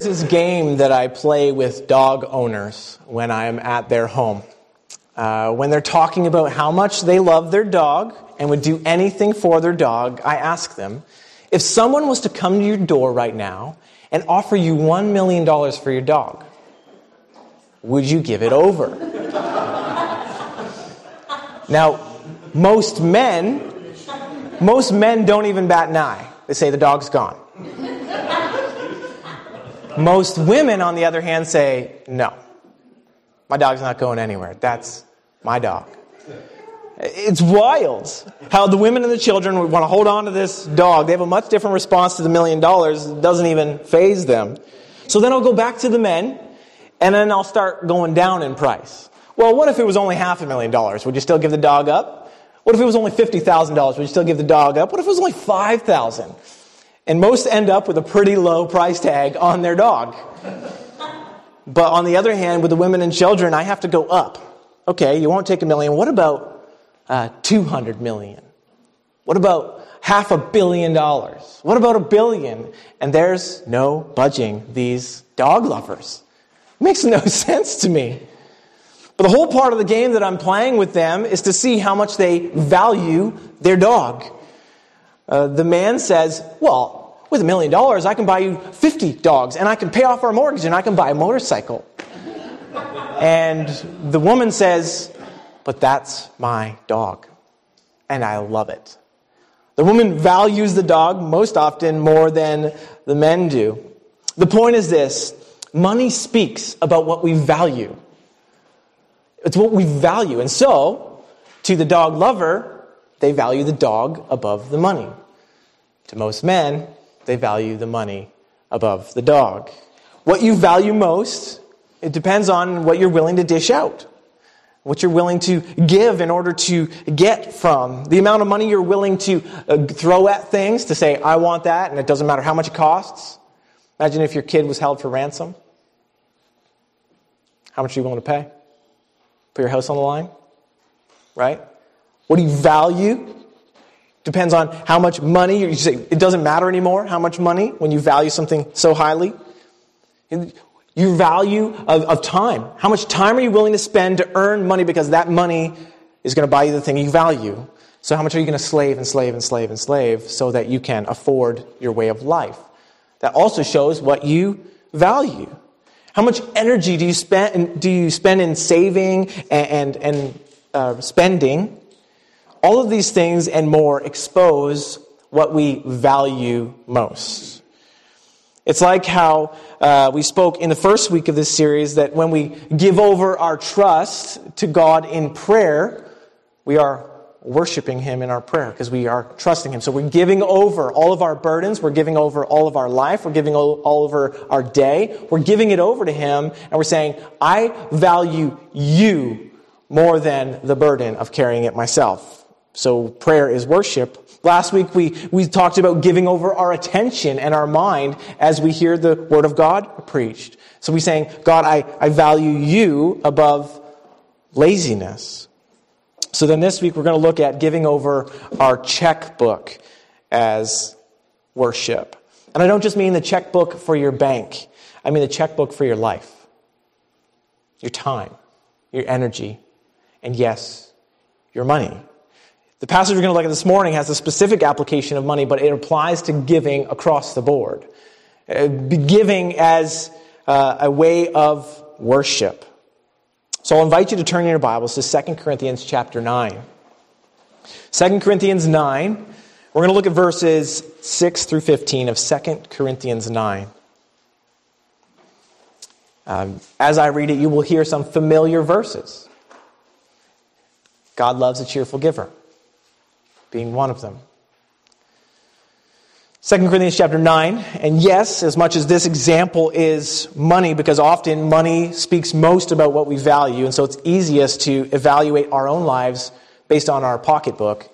This is a game that I play with dog owners when I'm at their home. Uh, when they're talking about how much they love their dog and would do anything for their dog, I ask them if someone was to come to your door right now and offer you $1 million for your dog, would you give it over? now, most men, most men don't even bat an eye. They say the dog's gone. Most women, on the other hand, say, no, my dog's not going anywhere. That's my dog. It's wild how the women and the children want to hold on to this dog. They have a much different response to the million dollars. It doesn't even faze them. So then I'll go back to the men, and then I'll start going down in price. Well, what if it was only half a million dollars? Would you still give the dog up? What if it was only $50,000? Would you still give the dog up? What if it was only 5000 And most end up with a pretty low price tag on their dog. But on the other hand, with the women and children, I have to go up. Okay, you won't take a million. What about uh, 200 million? What about half a billion dollars? What about a billion? And there's no budging these dog lovers. It makes no sense to me. But the whole part of the game that I'm playing with them is to see how much they value their dog. Uh, the man says, Well, with a million dollars, I can buy you 50 dogs, and I can pay off our mortgage, and I can buy a motorcycle. and the woman says, but that's my dog. And I love it. The woman values the dog most often more than the men do. The point is this money speaks about what we value. It's what we value. And so, to the dog lover, they value the dog above the money. To most men, they value the money above the dog. What you value most, it depends on what you're willing to dish out what you're willing to give in order to get from, the amount of money you're willing to uh, throw at things to say, I want that, and it doesn't matter how much it costs. Imagine if your kid was held for ransom. How much are you willing to pay? Put your house on the line? Right? What do you value? Depends on how much money. You say, it doesn't matter anymore how much money when you value something so highly. Your value of, of time. How much time are you willing to spend to earn money because that money is going to buy you the thing you value? So, how much are you going to slave and slave and slave and slave so that you can afford your way of life? That also shows what you value. How much energy do you spend, do you spend in saving and, and, and uh, spending? All of these things and more expose what we value most. It's like how uh, we spoke in the first week of this series that when we give over our trust to God in prayer, we are worshiping Him in our prayer because we are trusting Him. So we're giving over all of our burdens, we're giving over all of our life, we're giving all over our day, we're giving it over to Him, and we're saying, I value you more than the burden of carrying it myself. So prayer is worship. Last week we, we talked about giving over our attention and our mind as we hear the Word of God preached. So we're saying, God, I, I value you above laziness. So then this week we're going to look at giving over our checkbook as worship. And I don't just mean the checkbook for your bank, I mean the checkbook for your life, your time, your energy, and yes, your money. The passage we're going to look at this morning has a specific application of money, but it applies to giving across the board. Uh, giving as uh, a way of worship. So I'll invite you to turn in your Bibles to 2 Corinthians chapter 9. 2 Corinthians 9, we're going to look at verses 6 through 15 of 2 Corinthians 9. Um, as I read it, you will hear some familiar verses. God loves a cheerful giver being one of them. 2 Corinthians chapter 9, and yes, as much as this example is money, because often money speaks most about what we value, and so it's easiest to evaluate our own lives based on our pocketbook,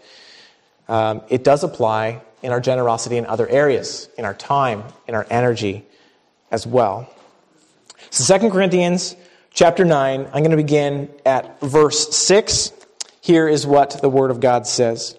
um, it does apply in our generosity in other areas, in our time, in our energy as well. So 2 Corinthians chapter 9, I'm going to begin at verse 6. Here is what the Word of God says.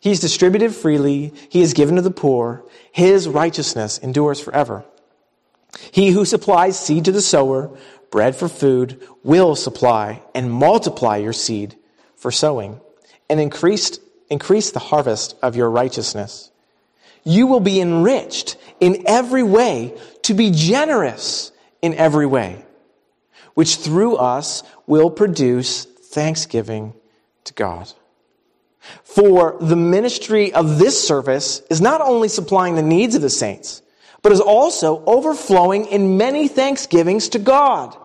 He is distributed freely, He is given to the poor, His righteousness endures forever. He who supplies seed to the sower, bread for food, will supply and multiply your seed for sowing, and increase, increase the harvest of your righteousness. You will be enriched in every way to be generous in every way, which through us will produce thanksgiving to God. For the ministry of this service is not only supplying the needs of the saints, but is also overflowing in many thanksgivings to God.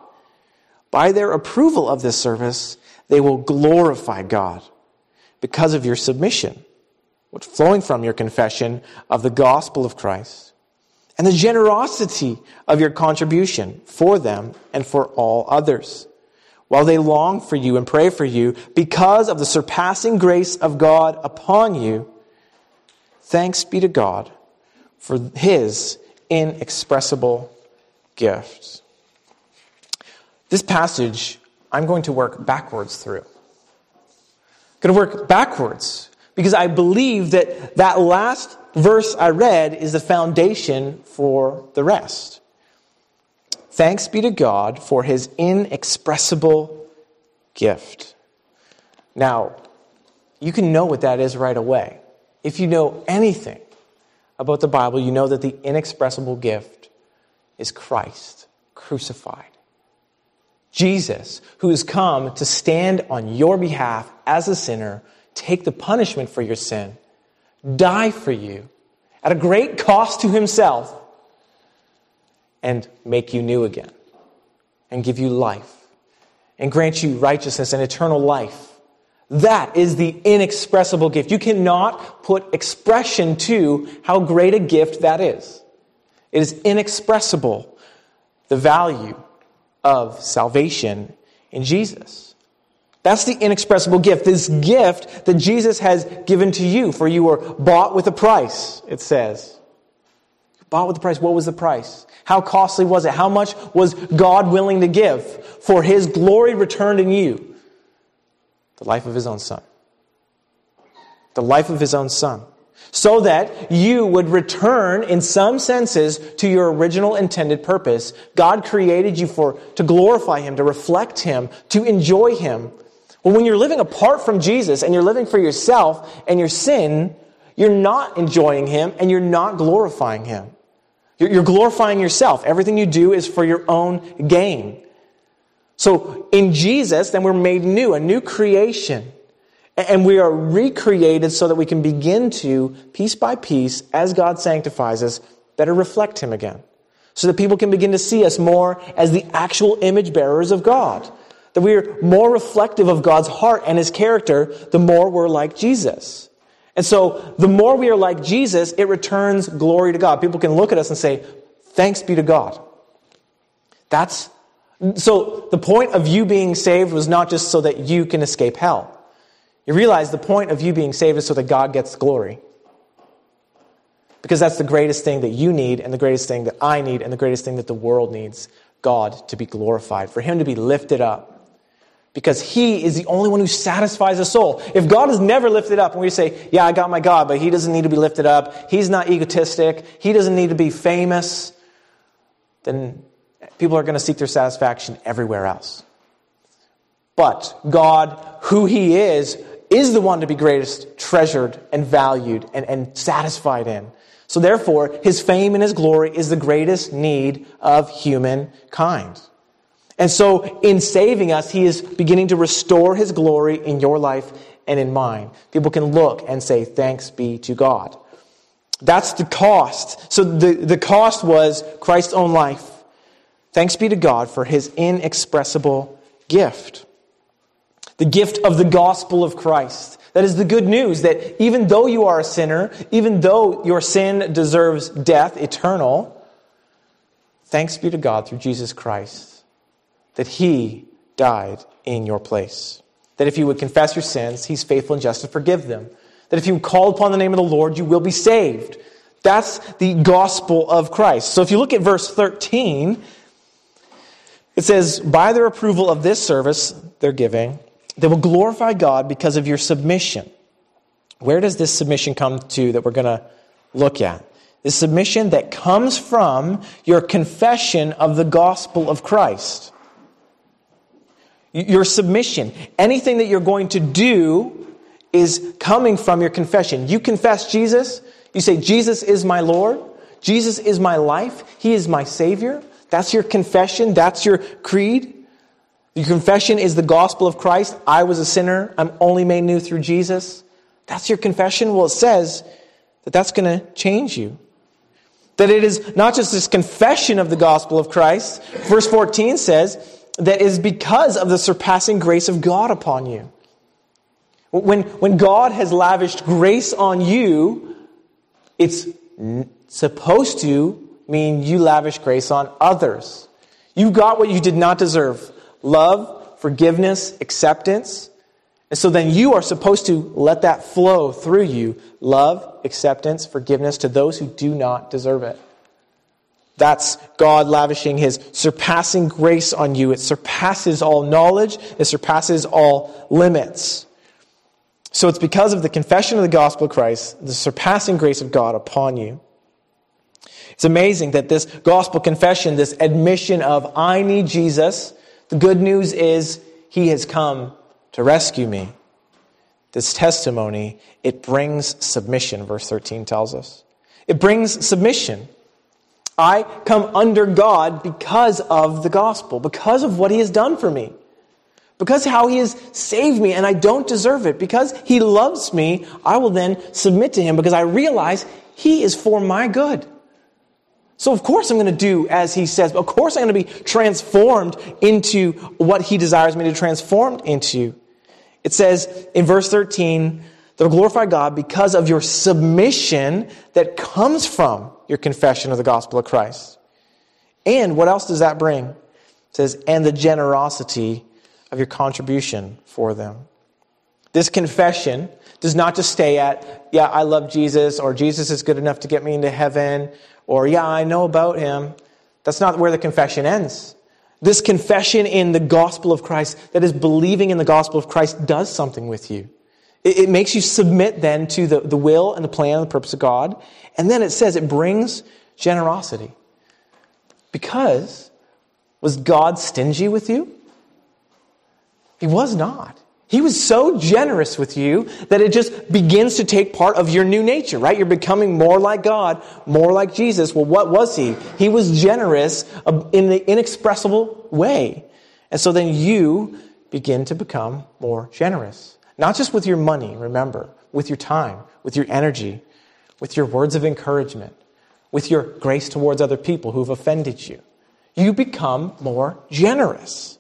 By their approval of this service, they will glorify God because of your submission, which flowing from your confession of the gospel of Christ, and the generosity of your contribution for them and for all others, while they long for you and pray for you because of the surpassing grace of God upon you. Thanks be to God for his inexpressible gift. This passage, I'm going to work backwards through. I'm going to work backwards because I believe that that last verse I read is the foundation for the rest. Thanks be to God for his inexpressible gift. Now, you can know what that is right away. If you know anything about the Bible, you know that the inexpressible gift is Christ crucified. Jesus, who has come to stand on your behalf as a sinner, take the punishment for your sin, die for you at a great cost to himself, and make you new again, and give you life, and grant you righteousness and eternal life. That is the inexpressible gift. You cannot put expression to how great a gift that is. It is inexpressible, the value of salvation in Jesus. That's the inexpressible gift. This gift that Jesus has given to you, for you were bought with a price, it says. Bought with a price. What was the price? How costly was it? How much was God willing to give for his glory returned in you? the life of his own son. The life of his own son. So that you would return, in some senses, to your original intended purpose. God created you for, to glorify him, to reflect him, to enjoy him. Well, when you're living apart from Jesus and you're living for yourself and your sin, you're not enjoying him and you're not glorifying him. You're glorifying yourself. Everything you do is for your own gain. So in Jesus, then we're made new, a new creation. And we are recreated so that we can begin to, piece by piece, as God sanctifies us, better reflect Him again. So that people can begin to see us more as the actual image bearers of God. That we are more reflective of God's heart and His character, the more we're like Jesus. And so, the more we are like Jesus, it returns glory to God. People can look at us and say, Thanks be to God. That's so the point of you being saved was not just so that you can escape hell. You realize the point of you being saved is so that God gets glory. Because that's the greatest thing that you need, and the greatest thing that I need, and the greatest thing that the world needs God to be glorified, for Him to be lifted up. Because He is the only one who satisfies a soul. If God is never lifted up, and we say, Yeah, I got my God, but He doesn't need to be lifted up, He's not egotistic, He doesn't need to be famous, then people are going to seek their satisfaction everywhere else. But God, who He is, is the one to be greatest treasured and valued and, and satisfied in. So therefore, His fame and His glory is the greatest need of humankind. And so, in saving us, He is beginning to restore His glory in your life and in mine. People can look and say, Thanks be to God. That's the cost. So, the, the cost was Christ's own life. Thanks be to God for his inexpressible gift. The gift of the gospel of Christ. That is the good news that even though you are a sinner, even though your sin deserves death eternal, Thanks be to God through Jesus Christ that He died in your place. That if you would confess your sins, He's faithful and just to forgive them. That if you call upon the name of the Lord, you will be saved. That's the gospel of Christ. So if you look at verse 13, it says, By their approval of this service they're giving, they will glorify God because of your submission. Where does this submission come to that we're going to look at? The submission that comes from your confession of the gospel of Christ. Your submission. Anything that you're going to do is coming from your confession. You confess Jesus, you say, Jesus is my Lord, Jesus is my life, He is my Savior. That's your confession, that's your creed. Your confession is the gospel of Christ. I was a sinner, I'm only made new through Jesus. That's your confession. Well, it says that that's going to change you. That it is not just this confession of the gospel of Christ. Verse 14 says that is because of the surpassing grace of God upon you. When, when God has lavished grace on you, it's supposed to mean you lavish grace on others. You got what you did not deserve love, forgiveness, acceptance. And so then you are supposed to let that flow through you love, acceptance, forgiveness to those who do not deserve it. That's God lavishing his surpassing grace on you. It surpasses all knowledge, it surpasses all limits. So it's because of the confession of the gospel of Christ, the surpassing grace of God upon you. It's amazing that this gospel confession, this admission of, I need Jesus, the good news is he has come to rescue me. This testimony, it brings submission, verse 13 tells us. It brings submission. I come under God because of the gospel, because of what he has done for me, because how he has saved me and I don't deserve it. Because he loves me, I will then submit to him because I realize he is for my good. So of course I'm going to do as he says. Of course I'm going to be transformed into what he desires me to transform into. It says in verse 13, they'll glorify God because of your submission that comes from your confession of the gospel of Christ. And what else does that bring? It says, and the generosity of your contribution for them. This confession does not just stay at, yeah, I love Jesus, or Jesus is good enough to get me into heaven, or yeah, I know about him. That's not where the confession ends. This confession in the gospel of Christ, that is believing in the gospel of Christ, does something with you. It, it makes you submit then to the, the will and the plan and the purpose of God. And then it says it brings generosity. Because was God stingy with you? He was not. He was so generous with you that it just begins to take part of your new nature, right? You're becoming more like God, more like Jesus. Well, what was he? He was generous um, in the inexpressible way. And so then you begin to become more generous. Not just with your money, remember, with your time, with your energy, with your words of encouragement, with your grace towards other people who've offended you. You become more generous.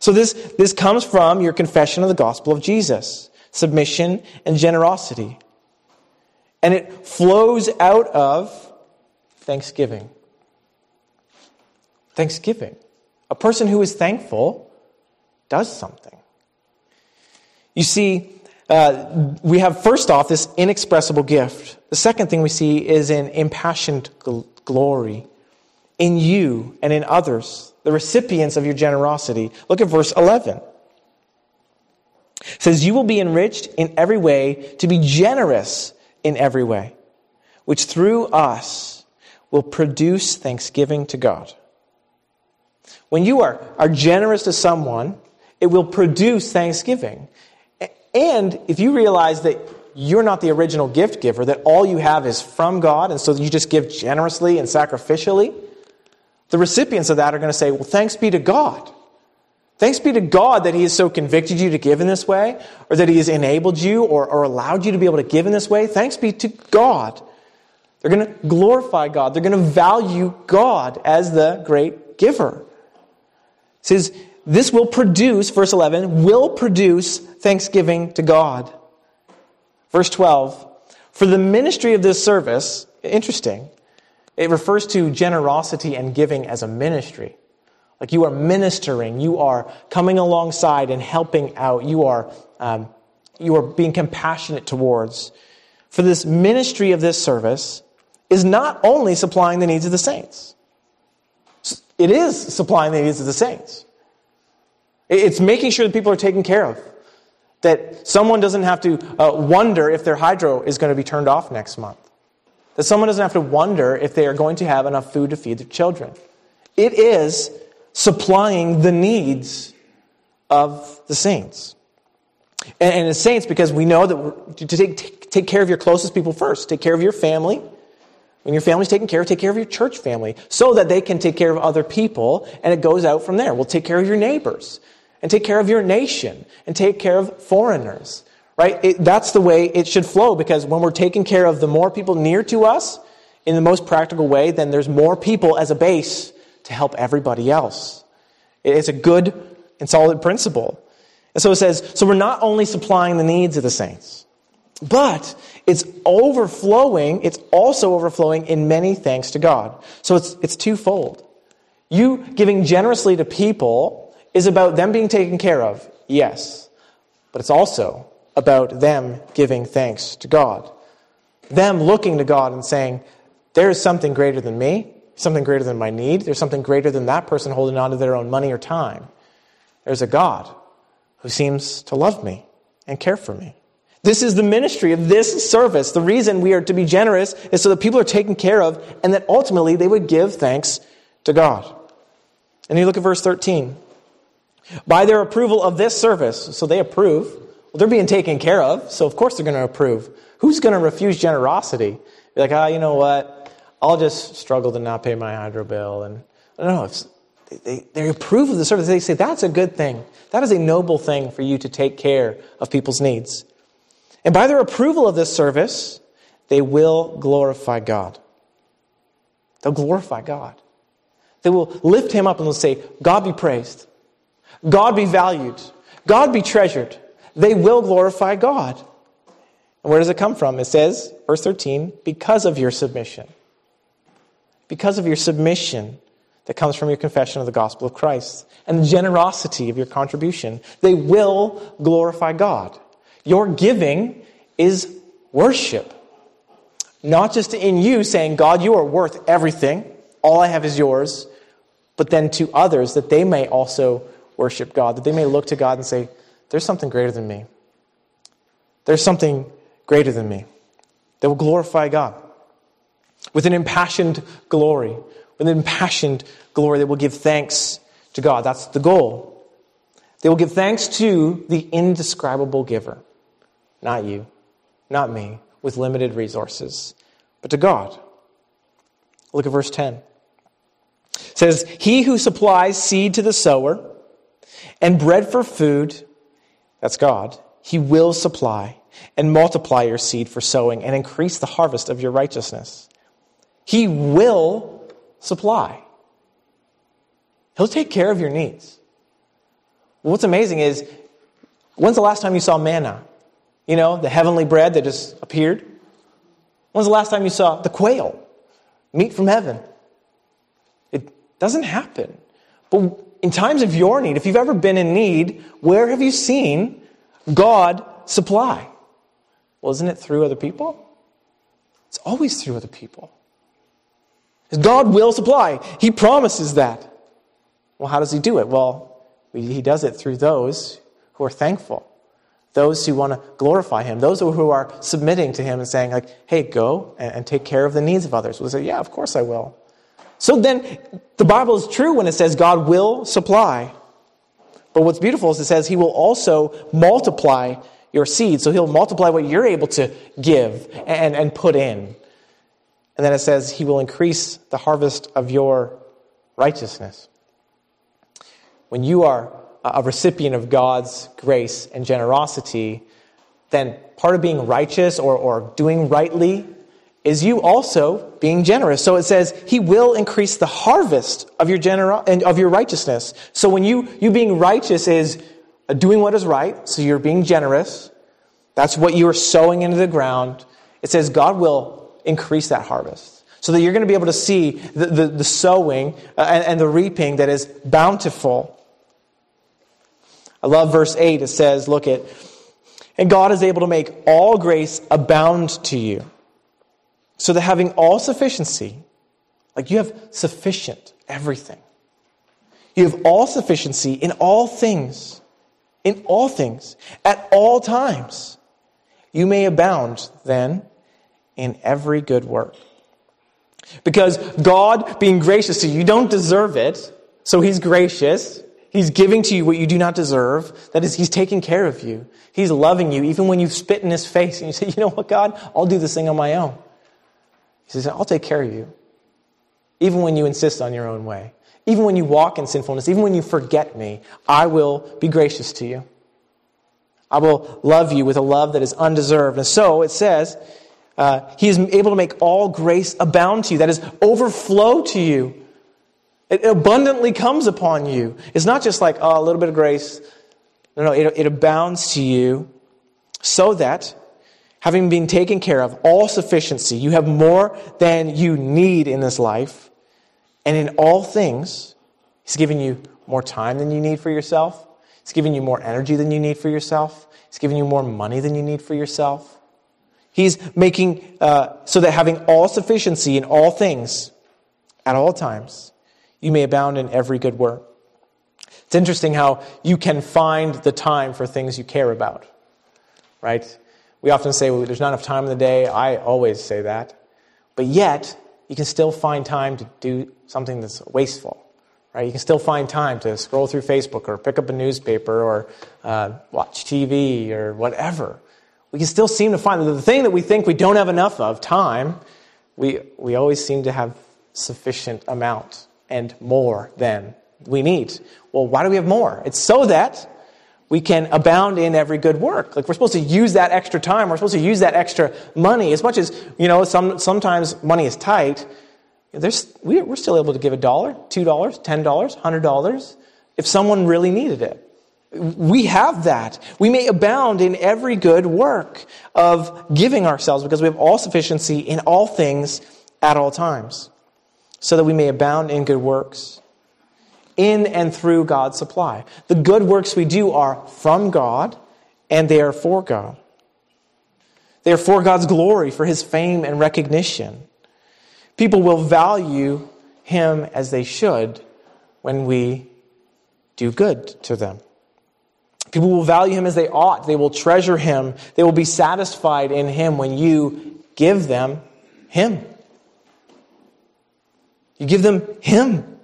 So this, this comes from your confession of the gospel of Jesus, submission and generosity. And it flows out of thanksgiving. Thanksgiving. A person who is thankful does something. You see, uh, we have first off this inexpressible gift. The second thing we see is an impassioned gl- glory in you and in others the recipients of your generosity. Look at verse 11. It says, You will be enriched in every way to be generous in every way, which through us will produce thanksgiving to God. When you are, are generous to someone, it will produce thanksgiving. And if you realize that you're not the original gift giver, that all you have is from God, and so you just give generously and sacrificially, the recipients of that are going to say, Well, thanks be to God. Thanks be to God that He has so convicted you to give in this way, or that He has enabled you or, or allowed you to be able to give in this way. Thanks be to God. They're going to glorify God. They're going to value God as the great giver. It says, this will produce, verse 11, will produce thanksgiving to God. Verse 12, for the ministry of this service, interesting, It refers to generosity and giving as a ministry. Like you are ministering, you are coming alongside and helping out, you are, um, you are being compassionate towards. For this ministry of this service is not only supplying the needs of the saints, it is supplying the needs of the saints. It's making sure that people are taken care of. That someone doesn't have to uh, wonder if their hydro is going to be turned off next month. That someone doesn't have to wonder if they are going to have enough food to feed their children. It is supplying the needs of the saints. And, and the saints, because we know that to take, take care of your closest people first, take care of your family. When your family's taken care of, take care of your church family so that they can take care of other people and it goes out from there. We'll take care of your neighbors and take care of your nation and take care of foreigners. Right? It, that's the way it should flow because when we're taking care of the more people near to us in the most practical way, then there's more people as a base to help everybody else. It's a good and solid principle. And so it says, so we're not only supplying the needs of the saints, but it's overflowing, it's also overflowing in many thanks to God. So it's, it's twofold. You giving generously to people is about them being taken care of, yes, but it's also about them giving thanks to God. Them looking to God and saying, there is something greater than me, something greater than my need, there's something greater than that person holding on to their own money or time. There's a God who seems to love me and care for me. This is the ministry of this service. The reason we are to be generous is so that people are taken care of and that ultimately they would give thanks to God. And you look at verse 13. By their approval of this service, so they approve. Well, they're being taken care of, so of course they're going to approve. Who's going to refuse generosity? Be like, ah, oh, you know what? I'll just struggle to not pay my hydro bill. And I don't know. They, they approve of the service. They say that's a good thing. That is a noble thing for you to take care of people's needs. And by their approval of this service, they will glorify God. They'll glorify God. They will lift him up and they'll say, God be praised. God be valued. God be treasured. They will glorify God. And where does it come from? It says, verse 13, because of your submission. Because of your submission that comes from your confession of the gospel of Christ and the generosity of your contribution, they will glorify God. Your giving is worship. Not just in you saying, God, you are worth everything. All I have is yours. But then to others that they may also worship God, that they may look to God and say, There's something greater than me. There's something greater than me. They will glorify God with an impassioned glory. With an impassioned glory, they will give thanks to God. That's the goal. They will give thanks to the indescribable giver. Not you, not me, with limited resources, but to God. Look at verse 10. It says, He who supplies seed to the sower and bread for food, that's God, He will supply and multiply your seed for sowing and increase the harvest of your righteousness. He will supply. He'll take care of your needs. What's amazing is, when's the last time you saw manna? You know, the heavenly bread that just appeared? When's the last time you saw the quail? Meat from heaven? It doesn't happen. But in times of your need, if you've ever been in need, where have you seen God supply? Well, isn't it through other people? It's always through other people. God will supply. He promises that. Well, how does He do it? Well, He does it through those who are thankful, those who want to glorify Him, those who are submitting to Him and saying, like, hey, go and, take care of the needs of others. We'll say, yeah, of course I will. So then, the Bible is true when it says God will supply. But what's beautiful is it says He will also multiply your seed. So He'll multiply what you're able to give and, and put in. And then it says He will increase the harvest of your righteousness. When you are a recipient of God's grace and generosity, then part of being righteous or, or doing rightly is you also being generous. So it says he will increase the harvest of your gener- and of your righteousness. So when you you being righteous is doing what is right, so you're being generous. That's what you are sowing into the ground. It says God will increase that harvest. so that you're going to be able to see the, the, the sowing uh, and, and the reaping that is bountiful. I love verse 8. It says, Look at, and God is able to make all grace abound to you, so that having all sufficiency, like you have sufficient everything, you have all sufficiency in all things, in all things, at all times. You may abound then in every good work. Because God, being gracious to you, you don't deserve it, so He's gracious. He's giving to you what you do not deserve. That is, He's taking care of you. He's loving you, even when you spit in His face and you say, You know what, God? I'll do this thing on my own. He says, I'll take care of you. Even when you insist on your own way. Even when you walk in sinfulness, even when you forget me, I will be gracious to you. I will love you with a love that is undeserved. And so it says, uh, He is able to make all grace abound to you, that is, overflow to you. It abundantly comes upon you. It's not just like, oh, a little bit of grace. No, no, it, it abounds to you so that, having been taken care of, all sufficiency, you have more than you need in this life and in all things, He's giving you more time than you need for yourself. He's giving you more energy than you need for yourself. He's giving you more money than you need for yourself. He's making uh, so that having all sufficiency in all things at all times, you may abound in every good work. It's interesting how you can find the time for things you care about, right? We often say, well, there's not enough time in the day. I always say that. But yet, you can still find time to do something that's wasteful. Right? You can still find time to scroll through Facebook or pick up a newspaper or uh, watch TV or whatever. We can still seem to find the thing that we think we don't have enough of, time, we, we always seem to have sufficient amount and more than we need. Well, why do we have more? It's so that we can abound in every good work. Like we're supposed to use that extra time. We're supposed to use that extra money. As much as, you know, some, sometimes money is tight, there's, we're still able to give a dollar, two dollars, ten dollars, hundred dollars if someone really needed it. We have that. We may abound in every good work of giving ourselves because we have all sufficiency in all things at all times, so that we may abound in good works in and through God's supply. The good works we do are from God and they are for God. They are for God's glory, for his fame and recognition. People will value him as they should when we do good to them. People will value him as they ought. They will treasure him. They will be satisfied in him when you give them him. You give them him.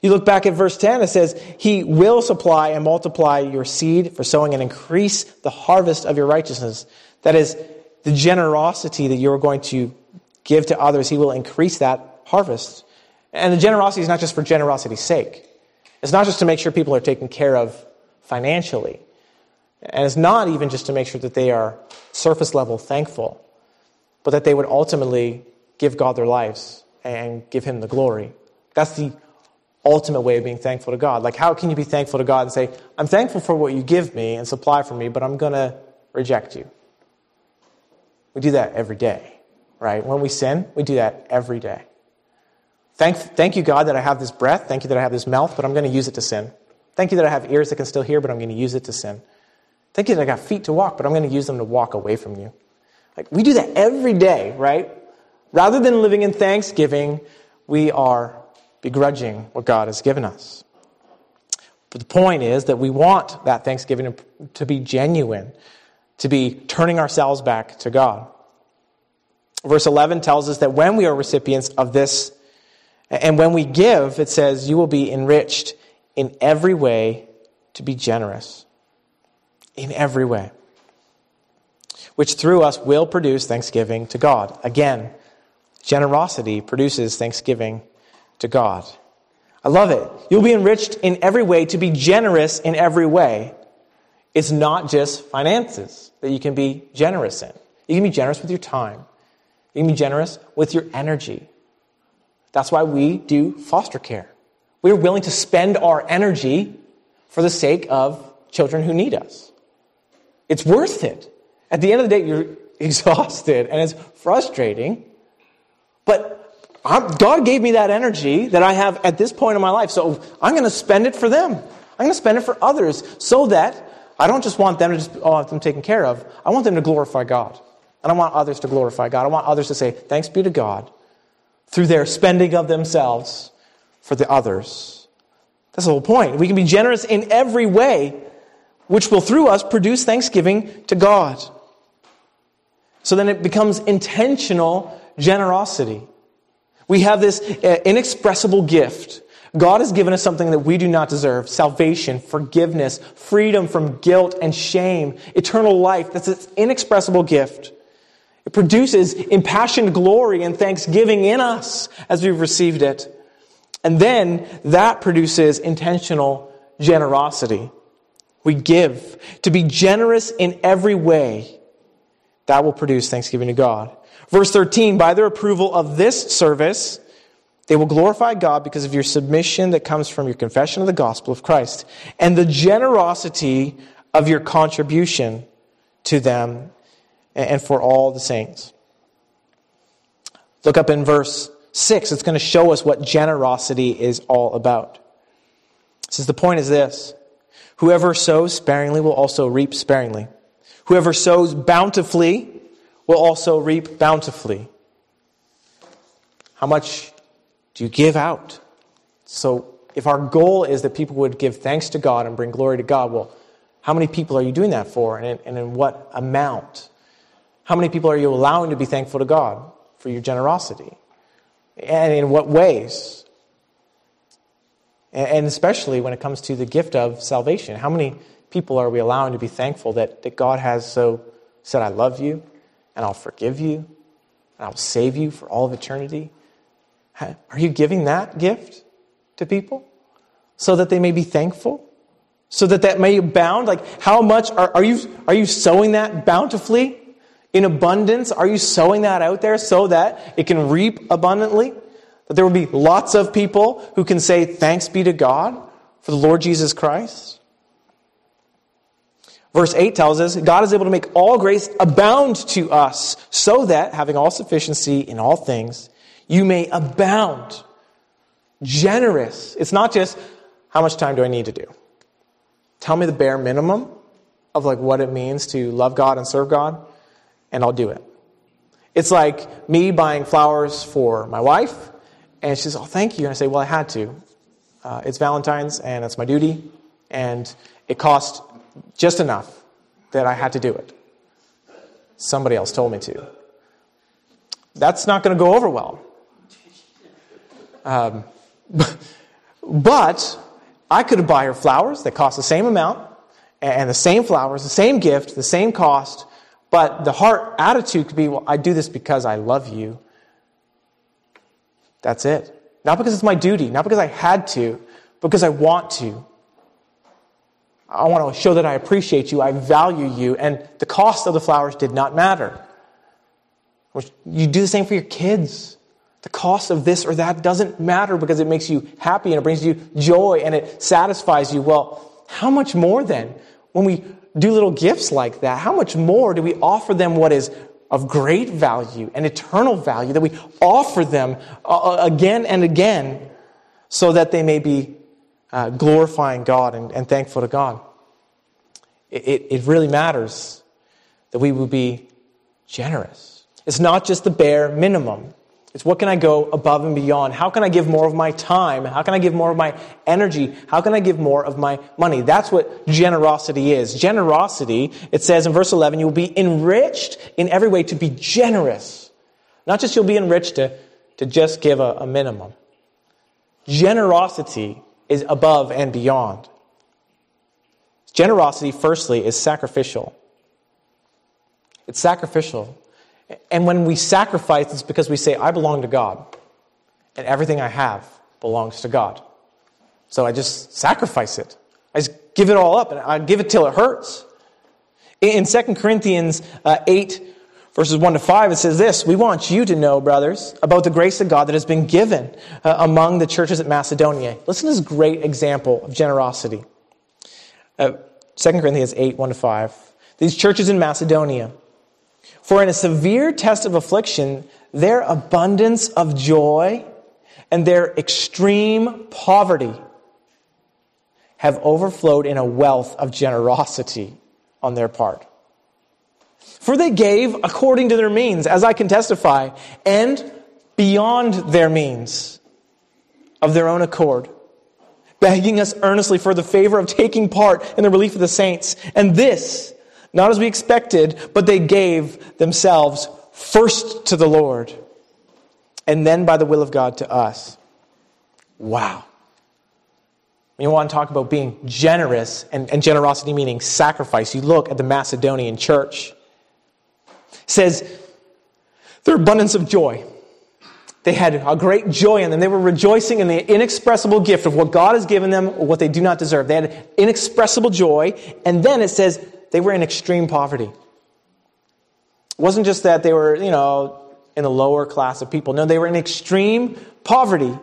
You look back at verse 10, it says, He will supply and multiply your seed for sowing and increase the harvest of your righteousness. That is, the generosity that you're going to give to others, He will increase that harvest. And the generosity is not just for generosity's sake. It's not just to make sure people are taken care of financially. And it's not even just to make sure that they are surface level thankful, but that they would ultimately give God their lives and give Him the glory. That's the ultimate way of being thankful to God. Like, how can you be thankful to God and say, I'm thankful for what you give me and supply for me, but I'm going to reject you? We do that every day, right? When we sin, we do that every day. Thank, thank you, God, that I have this breath. Thank you that I have this mouth, but I'm going to use it to sin. Thank you that I have ears that can still hear, but I'm going to use it to sin. Thank you that I got feet to walk, but I'm going to use them to walk away from you. Like, we do that every day, right? Rather than living in thanksgiving, we are begrudging what God has given us. But the point is that we want that thanksgiving to be genuine, to be turning ourselves back to God. Verse 11 tells us that when we are recipients of this, and when we give, it says, you will be enriched in every way to be generous. In every way. Which through us will produce thanksgiving to God. Again, generosity produces thanksgiving to God. I love it. You'll be enriched in every way to be generous in every way. It's not just finances that you can be generous in. You can be generous with your time. You can be generous with your energy. That's why we do foster care. We're willing to spend our energy for the sake of children who need us. It's worth it. At the end of the day, you're exhausted and it's frustrating. But I'm, God gave me that energy that I have at this point in my life, so I'm going to spend it for them. I'm going to spend it for others so that I don't just want them to just oh, have them taken care of. I want them to glorify God. And I want others to glorify God. I want others to say, thanks be to God through their spending of themselves for the others. That's the whole point. We can be generous in every way, which will through us produce thanksgiving to God. So then it becomes intentional generosity. We have this uh, inexpressible gift. God has given us something that we do not deserve salvation, forgiveness, freedom from guilt and shame, eternal life. That's an inexpressible gift. It produces impassioned glory and thanksgiving in us as we've received it. And then that produces intentional generosity. We give. To be generous in every way, that will produce thanksgiving to God. Verse 13, by their approval of this service, they will glorify God because of your submission that comes from your confession of the gospel of Christ and the generosity of your contribution to them and for all the saints. Look up in verse 6. It's going to show us what generosity is all about. It says the point is this Whoever sows sparingly will also reap sparingly. Whoever sows bountifully will also reap bountifully. How much do you give out? So, if our goal is that people would give thanks to God and bring glory to God, well, how many people are you doing that for and in, and in what amount? How many people are you allowing to be thankful to God for your generosity? And in what ways? And especially when it comes to the gift of salvation. How many people are we allowing to be thankful that, that God has so said, I love you, and I'll forgive you, and I'll save you for all of eternity? Are you giving that gift to people so that they may be thankful? So that that may abound? Like, how much are, are, you, are you sowing that bountifully? in abundance? Are you sowing that out there so that it can reap abundantly? That there will be lots of people who can say, Thanks be to God for the Lord Jesus Christ? Verse 8 tells us God is able to make all grace abound to us, so that, having all sufficiency in all things, you may abound. Generous. It's not just, how much time do I need to do? Tell me the bare minimum of like what it means to love God and serve God and I'll do it. It's like me buying flowers for my wife, and she says, Oh, thank you. And I say, Well, I had to. Uh, it's Valentine's, and it's my duty, and it cost just enough that I had to do it. Somebody else told me to. That's not going to go over well. Um, but I could buy her flowers that cost the same amount, and the same flowers, the same gift, the same cost, but the heart attitude could be, well, I do this because I love you. That's it. Not because it's my duty, not because I had to, because I want to. I want to show that I appreciate you, I value you, and the cost of the flowers did not matter. You do the same for your kids. The cost of this or that doesn't matter because it makes you happy and it brings you joy and it satisfies you. Well, how much more then when we do little gifts like that, how much more do we offer them what is of great value and eternal value that we offer them uh, uh, again and again so that they may be uh, glorifying God and, and, thankful to God? It, it, it really matters that we would be generous. It's not just the bare minimum. It's what can I go above and beyond? How can I give more of my time? How can I give more of my energy? How can I give more of my money? That's what generosity is. Generosity, it says in verse 11, you'll be enriched in every way to be generous. Not just you'll be enriched to, to just give a, a minimum. Generosity is above and beyond. Generosity, firstly, is sacrificial. It's sacrificial. And when we sacrifice, it's because we say, I belong to God, and everything I have belongs to God. So I just sacrifice it. I just give it all up, and I give it till it hurts. In 2 Corinthians uh, 8, verses 1 to 5, it says this We want you to know, brothers, about the grace of God that has been given uh, among the churches at Macedonia. Listen to this great example of generosity. Uh, 2 Corinthians 8, 1 to 5. These churches in Macedonia, for in a severe test of affliction, their abundance of joy and their extreme poverty have overflowed in a wealth of generosity on their part. For they gave according to their means, as I can testify, and beyond their means of their own accord, begging us earnestly for the favor of taking part in the relief of the saints. And this, not as we expected, but they gave themselves first to the Lord, and then by the will of God to us. Wow. You want to talk about being generous and, and generosity meaning sacrifice. You look at the Macedonian church. Says, their abundance of joy. They had a great joy in them. They were rejoicing in the inexpressible gift of what God has given them or what they do not deserve. They had inexpressible joy. And then it says they were in extreme poverty. It wasn't just that they were, you know, in the lower class of people. No, they were in extreme poverty.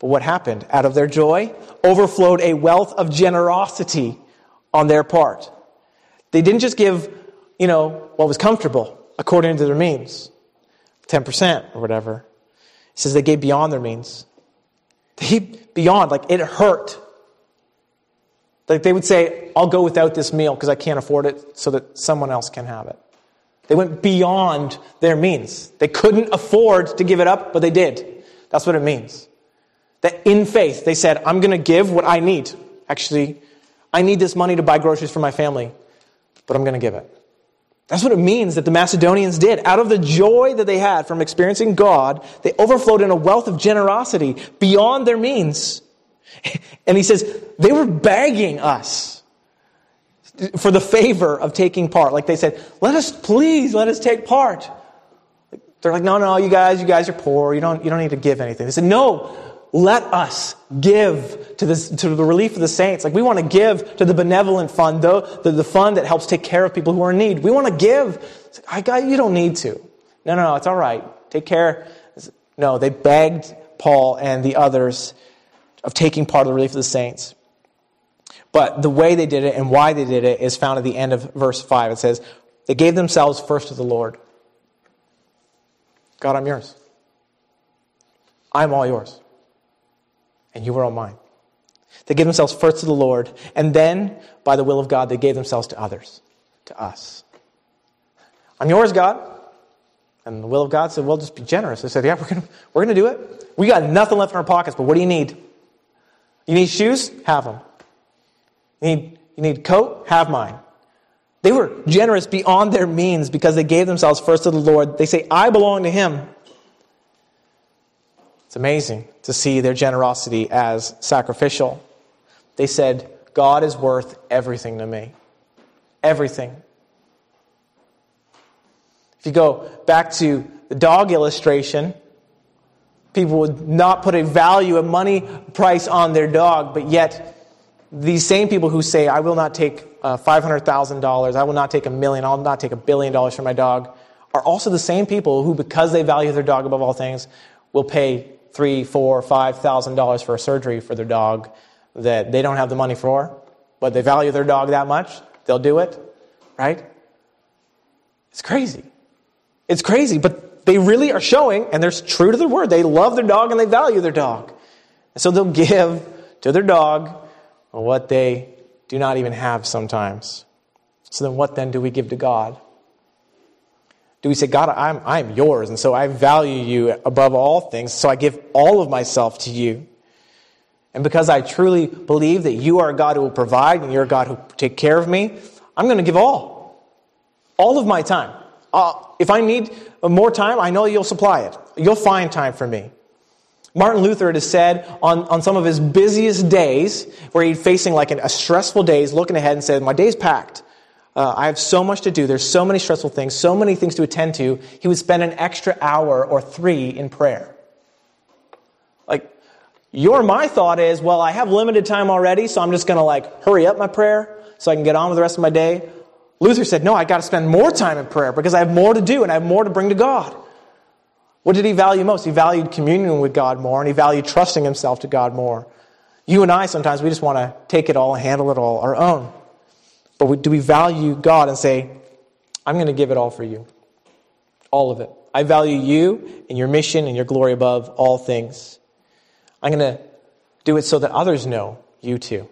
But what happened? Out of their joy overflowed a wealth of generosity on their part. They didn't just give, you know, what was comfortable according to their means, 10% or whatever. Says they gave beyond their means. They beyond, like it hurt. Like they would say, I'll go without this meal because I can't afford it so that someone else can have it. They went beyond their means. They couldn't afford to give it up, but they did. That's what it means. That in faith, they said, I'm going to give what I need. Actually, I need this money to buy groceries for my family, but I'm going to give it. That's what it means that the Macedonians did. Out of the joy that they had from experiencing God, they overflowed in a wealth of generosity beyond their means. And he says, they were begging us for the favor of taking part. Like they said, let us please, let us take part. They're like, no, no, you guys, you guys are poor. You don't, you don't need to give anything. They said, no, let us give to, this, to the relief of the saints. Like we want to give to the benevolent fund, though, the, the fund that helps take care of people who are in need. We want to give. Like, I got, you don't need to. No, no, no, it's all right. Take care. No, they begged Paul and the others of taking part of the relief of the saints. But the way they did it and why they did it is found at the end of verse 5. It says, They gave themselves first to the Lord. God, I'm yours. I'm all yours and you were all mine. They gave themselves first to the Lord, and then, by the will of God, they gave themselves to others, to us. I'm yours, God. And the will of God said, well, just be generous. They said, yeah, we're going we're to do it. We got nothing left in our pockets, but what do you need? You need shoes? Have them. You need, you need coat? Have mine. They were generous beyond their means because they gave themselves first to the Lord. They say, I belong to Him. It's amazing to see their generosity as sacrificial. They said, God is worth everything to me. Everything. If you go back to the dog illustration, people would not put a value, a money price on their dog, but yet these same people who say, I will not take uh, $500,000, I will not take a million, I'll not take a billion dollars for my dog, are also the same people who, because they value their dog above all things, will pay three, four, five thousand dollars for a surgery for their dog that they don't have the money for, but they value their dog that much, they'll do it, right? It's crazy. It's crazy, but they really are showing, and they're true to their word. They love their dog and they value their dog. And so they'll give to their dog what they do not even have sometimes. So then, what then do we give to God? Do we say, God, I'm, I'm yours, and so I value you above all things, so I give all of myself to you? And because I truly believe that you are a God who will provide and you're a God who will take care of me, I'm going to give all. All of my time. Uh, if I need more time, I know you'll supply it. You'll find time for me. Martin Luther, it is said, on, on some of his busiest days, where he's facing like an, a stressful day, he's looking ahead and said, My day's packed. Uh, I have so much to do. There's so many stressful things, so many things to attend to. He would spend an extra hour or three in prayer. Like, your my thought is, well, I have limited time already, so I'm just going to like hurry up my prayer so I can get on with the rest of my day. Luther said, no, I got to spend more time in prayer because I have more to do and I have more to bring to God. What did he value most? He valued communion with God more and he valued trusting himself to God more. You and I sometimes we just want to take it all and handle it all our own. But do we value God and say, I'm going to give it all for you? All of it. I value you and your mission and your glory above all things. I'm going to do it so that others know you too.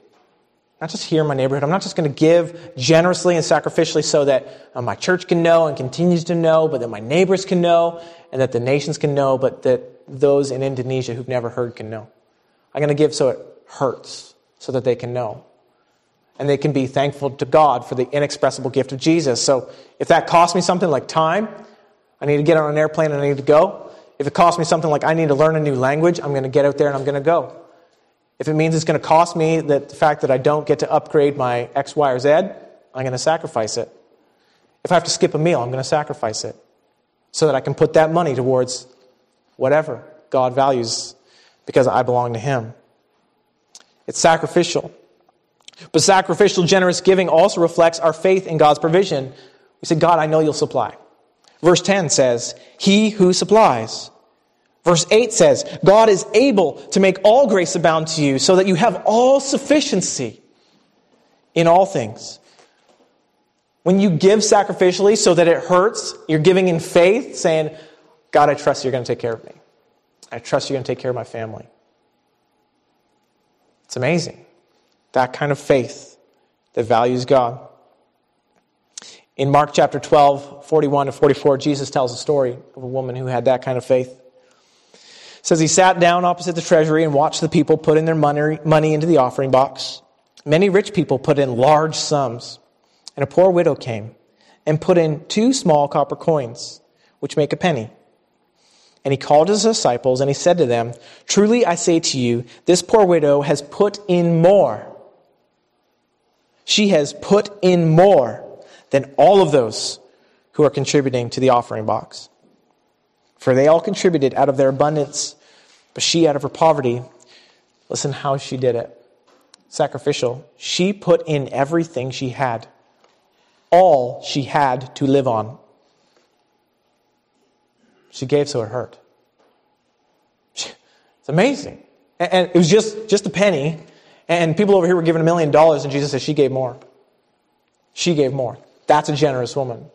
Not just here in my neighborhood. I'm not just going to give generously and sacrificially so that uh, my church can know and continues to know, but that my neighbors can know and that the nations can know, but that those in Indonesia who've never heard can know. I'm going to give so it hurts, so that they can know. And they can be thankful to God for the inexpressible gift of Jesus. So if that costs me something like time, I need to get on an airplane and I need to go. If it costs me something like I need to learn a new language, I'm going to get out there and I'm going to go. If it means it's going to cost me that the fact that I don't get to upgrade my X, Y, or Z, I'm going to sacrifice it. If I have to skip a meal, I'm going to sacrifice it so that I can put that money towards whatever God values because I belong to Him. It's sacrificial. But sacrificial, generous giving also reflects our faith in God's provision. We say, God, I know you'll supply. Verse 10 says, He who supplies. Verse 8 says, God is able to make all grace abound to you so that you have all sufficiency in all things. When you give sacrificially so that it hurts, you're giving in faith, saying, God, I trust you're going to take care of me. I trust you're going to take care of my family. It's amazing. That kind of faith that values God. In Mark chapter 12, 41 to 44, Jesus tells a story of a woman who had that kind of faith. It says he sat down opposite the treasury and watched the people put in their money, money into the offering box. Many rich people put in large sums, and a poor widow came and put in two small copper coins, which make a penny. And he called his disciples and he said to them, Truly I say to you, this poor widow has put in more. She has put in more than all of those who are contributing to the offering box. For they all contributed out of their abundance, but she out of her poverty. Listen how she did it. Sacrificial. She put in everything she had, all she had to live on. She gave so it hurt. It's amazing. And it was just, just a penny. And people over here were given a million dollars, and Jesus says she gave more. She gave more. That's a generous woman.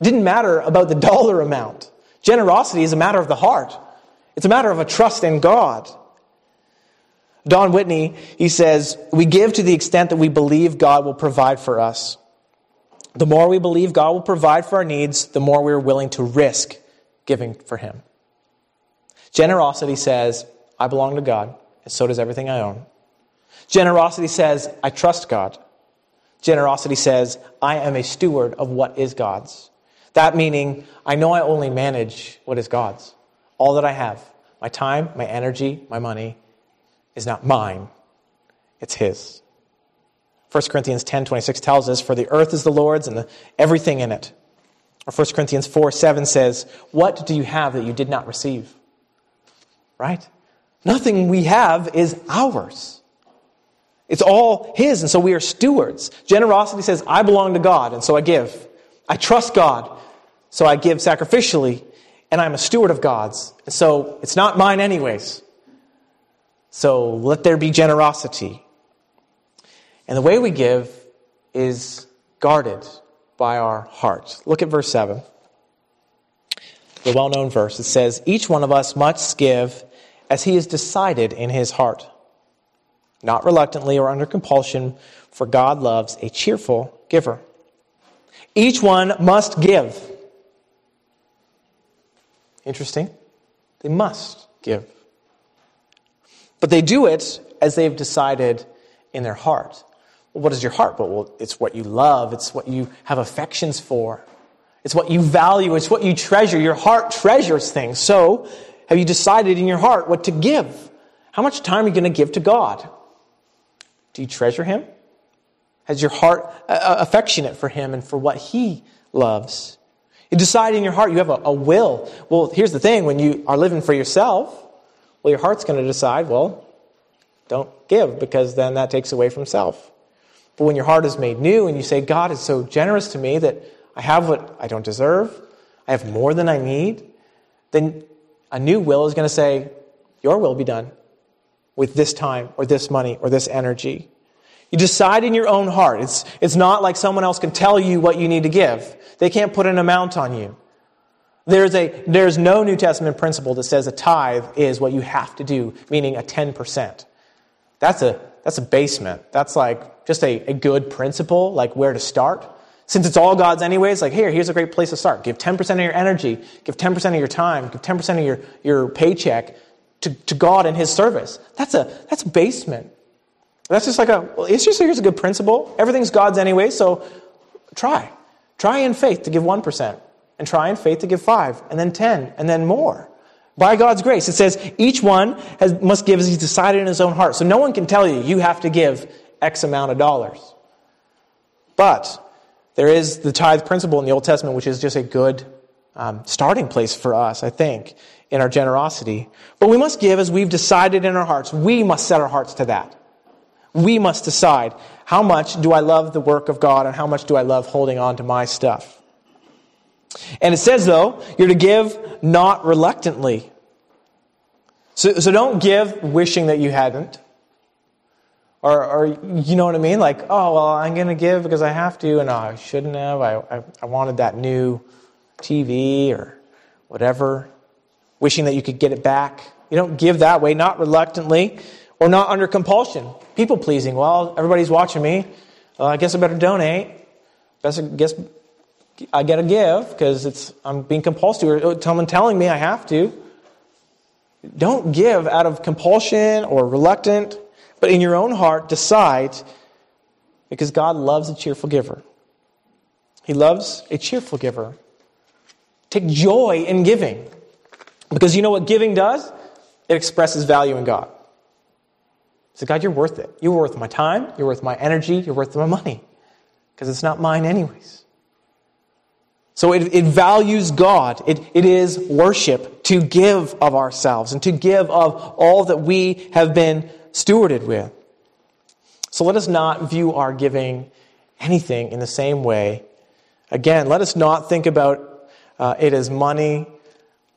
It didn't matter about the dollar amount. Generosity is a matter of the heart. It's a matter of a trust in God. Don Whitney, he says, we give to the extent that we believe God will provide for us. The more we believe God will provide for our needs, the more we're willing to risk giving for Him. Generosity says, I belong to God, and so does everything I own. Generosity says, I trust God. Generosity says, I am a steward of what is God's. That meaning, I know I only manage what is God's. All that I have, my time, my energy, my money, is not mine, it's His. 1 Corinthians 10 26 tells us, For the earth is the Lord's and the, everything in it. Or 1 Corinthians 4 7 says, What do you have that you did not receive? Right? Nothing we have is ours. It's all His, and so we are stewards. Generosity says, I belong to God, and so I give. I trust God, so I give sacrificially, and I'm a steward of God's, and so it's not mine anyways. So let there be generosity. And the way we give is guarded by our heart. Look at verse 7. The well known verse. It says, Each one of us must give as he has decided in his heart, not reluctantly or under compulsion, for God loves a cheerful giver. Each one must give. Interesting. They must give. But they do it as they've decided in their heart. Well, what is your heart? Well, it's what you love, it's what you have affections for, it's what you value, it's what you treasure. Your heart treasures things. So, have you decided in your heart what to give? How much time are you going to give to God? Do you treasure Him? Has your heart uh, uh, affectionate for Him and for what He loves? You decide in your heart, you have a, a will. Well, here's the thing when you are living for yourself, well, your heart's going to decide, well, don't give because then that takes away from self. But when your heart is made new and you say, God is so generous to me that I have what I don't deserve, I have more than I need, then a new will is going to say, Your will be done with this time or this money or this energy. You decide in your own heart. It's, it's not like someone else can tell you what you need to give. They can't put an amount on you. There's, a, there's no New Testament principle that says a tithe is what you have to do, meaning a 10%. That's a, that's a basement. That's like just a, a good principle, like where to start. Since it's all God's anyways, like here, here's a great place to start. Give 10% of your energy, give 10% of your time, give 10% of your, your paycheck to, to God and His service. That's a, that's basement. That's just like a, well, it's just here's a good principle. Everything's God's anyway, so try. Try in faith to give 1%, and try in faith to give 5, and then 10, and then more. By God's grace. It says each one has, must give as he's decided in his own heart. So no one can tell you, you have to give X amount of dollars. But there is the tithe principle in the Old Testament, which is just a good um, starting place for us, I think, in our generosity. But we must give as we've decided in our hearts. We must set our hearts to that. We must decide how much do I love the work of God and how much do I love holding on to my stuff. And it says, though, you're to give not reluctantly. So, so don't give wishing that you hadn't. Or, or, you know what I mean? Like, oh, well, I'm going to give because I have to, and oh, I shouldn't have. I, I, I wanted that new TV or whatever, wishing that you could get it back. You don't give that way, not reluctantly or not under compulsion. People pleasing. Well, everybody's watching me. I guess I better donate. I guess I got to give because it's I'm being compulsed to, or someone telling me I have to. Don't give out of compulsion or reluctant but in your own heart, decide because God loves a cheerful giver. He loves a cheerful giver. Take joy in giving because you know what giving does? It expresses value in God. So, God, you're worth it. You're worth my time, you're worth my energy, you're worth my money because it's not mine, anyways. So it, it values God. It, it is worship to give of ourselves and to give of all that we have been stewarded with. So let us not view our giving anything in the same way. Again, let us not think about uh, it as money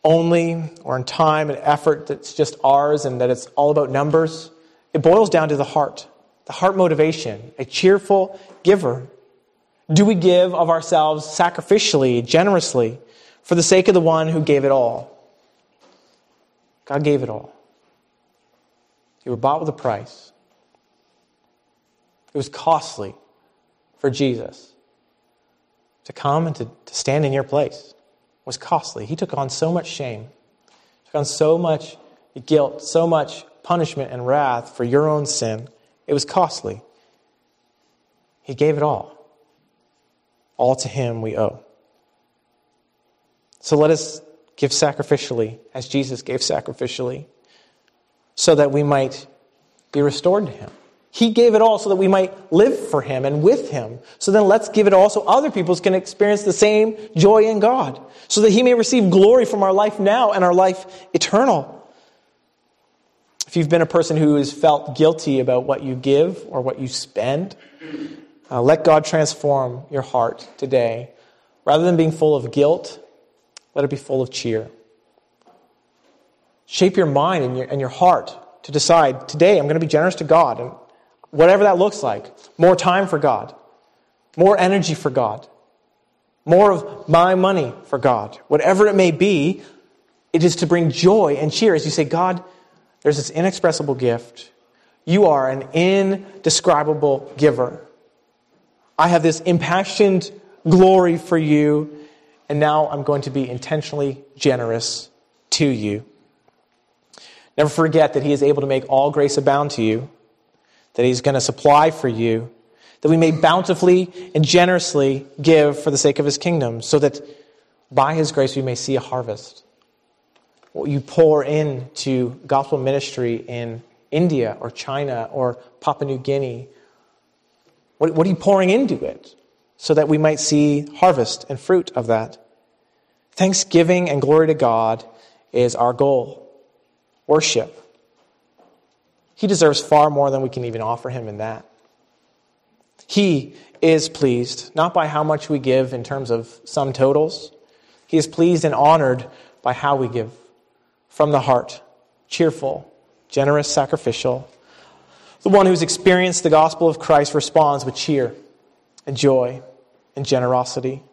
only or in time and effort that's just ours and that it's all about numbers. It boils down to the heart, the heart motivation, a cheerful giver. Do we give of ourselves sacrificially, generously, for the sake of the one who gave it all? God gave it all. You were bought with a price. It was costly for Jesus to come and to, to stand in your place. Was costly. He took on so much shame, took on so much guilt, so much punishment and wrath for your own sin. It was costly. He gave it all. All to Him we owe. So let us give sacrificially as Jesus gave sacrificially so that we might be restored to Him. He gave it all so that we might live for Him and with Him. So then let's give it all so other people can experience the same joy in God, so that He may receive glory from our life now and our life eternal. If you've been a person who has felt guilty about what you give or what you spend, uh, let God transform your heart today. Rather than being full of guilt, let it be full of cheer. Shape your mind and your, and your heart to decide today I'm going to be generous to God, and whatever that looks like. More time for God, more energy for God, more of my money for God. Whatever it may be, it is to bring joy and cheer as you say, God, there's this inexpressible gift. You are an indescribable giver. I have this impassioned glory for you, and now I'm going to be intentionally generous to you. Never forget that He is able to make all grace abound to you, that He's going to supply for you, that we may bountifully and generously give for the sake of His kingdom, so that by His grace we may see a harvest. What you pour into gospel ministry in India or China or Papua New Guinea, what, what are you pouring into it so that we might see harvest and fruit of that? Thanksgiving and glory to God is our goal worship. He deserves far more than we can even offer him in that. He is pleased, not by how much we give in terms of sum totals. He is pleased and honored by how we give from the heart, cheerful, generous, sacrificial. The one who's experienced the gospel of Christ responds with cheer and joy and generosity.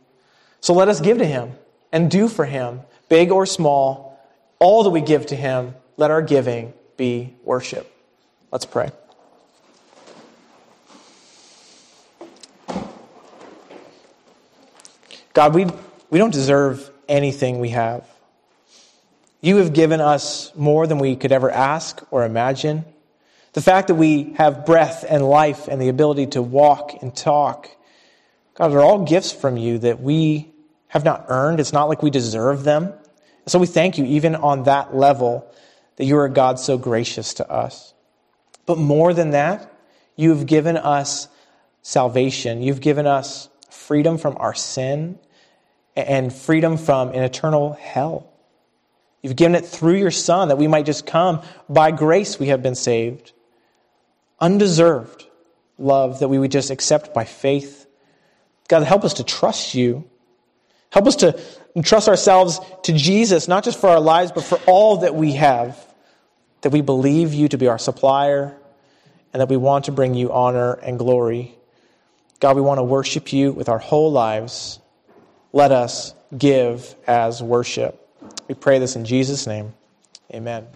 So let us give to him and do for Him, big or small, all that we give to Him, let our giving be worship. Let's pray. God, we, we don't deserve anything we have. You have given us more than we could ever ask or imagine. The fact that we have breath and life and the ability to walk and talk, God, are all gifts from you that we have not earned. It's not like we deserve them. So we thank you, even on that level, that you are a God so gracious to us. But more than that, you have given us salvation. You've given us freedom from our sin and freedom from an eternal hell. You've given it through your Son that we might just come. By grace, we have been saved. Undeserved love that we would just accept by faith. God, help us to trust you. Help us to trust ourselves to Jesus, not just for our lives, but for all that we have. That we believe you to be our supplier and that we want to bring you honor and glory. God, we want to worship you with our whole lives. Let us give as worship. We pray this in Jesus' name. Amen.